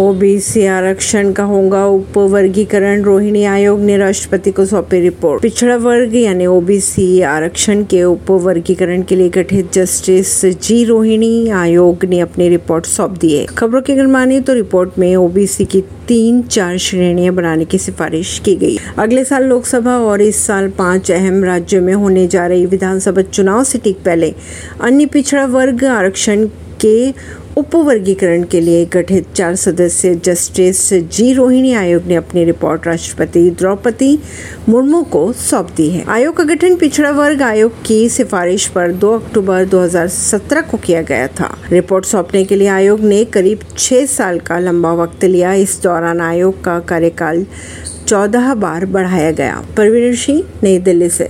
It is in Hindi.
ओबीसी आरक्षण का होगा उप वर्गीकरण रोहिणी आयोग ने राष्ट्रपति को सौंपी रिपोर्ट। पिछड़ा वर्ग यानी ओबीसी आरक्षण के उप वर्गीकरण के लिए गठित जस्टिस जी रोहिणी आयोग ने अपनी रिपोर्ट सौंप दी है। खबरों की अगर माने तो रिपोर्ट में ओबीसी की तीन चार श्रेणियाँ बनाने की सिफारिश की गई। अगले साल लोकसभा और इस साल पाँच अहम राज्यों में होने जा रही विधानसभा चुनाव से ठीक पहले अन्य पिछड़ा वर्ग आरक्षण के उपवर्गीकरण के लिए गठित चार सदस्य जस्टिस जी रोहिणी आयोग ने अपनी रिपोर्ट राष्ट्रपति द्रौपदी मुर्मू को सौंप दी है। आयोग का गठन पिछड़ा वर्ग आयोग की सिफारिश पर 2 अक्टूबर 2017 को किया गया था। रिपोर्ट सौंपने के लिए आयोग ने करीब छह साल का लंबा वक्त लिया। इस दौरान आयोग का कार्यकाल चौदह बार बढ़ाया गया। परवीन सिंह, नई दिल्ली से।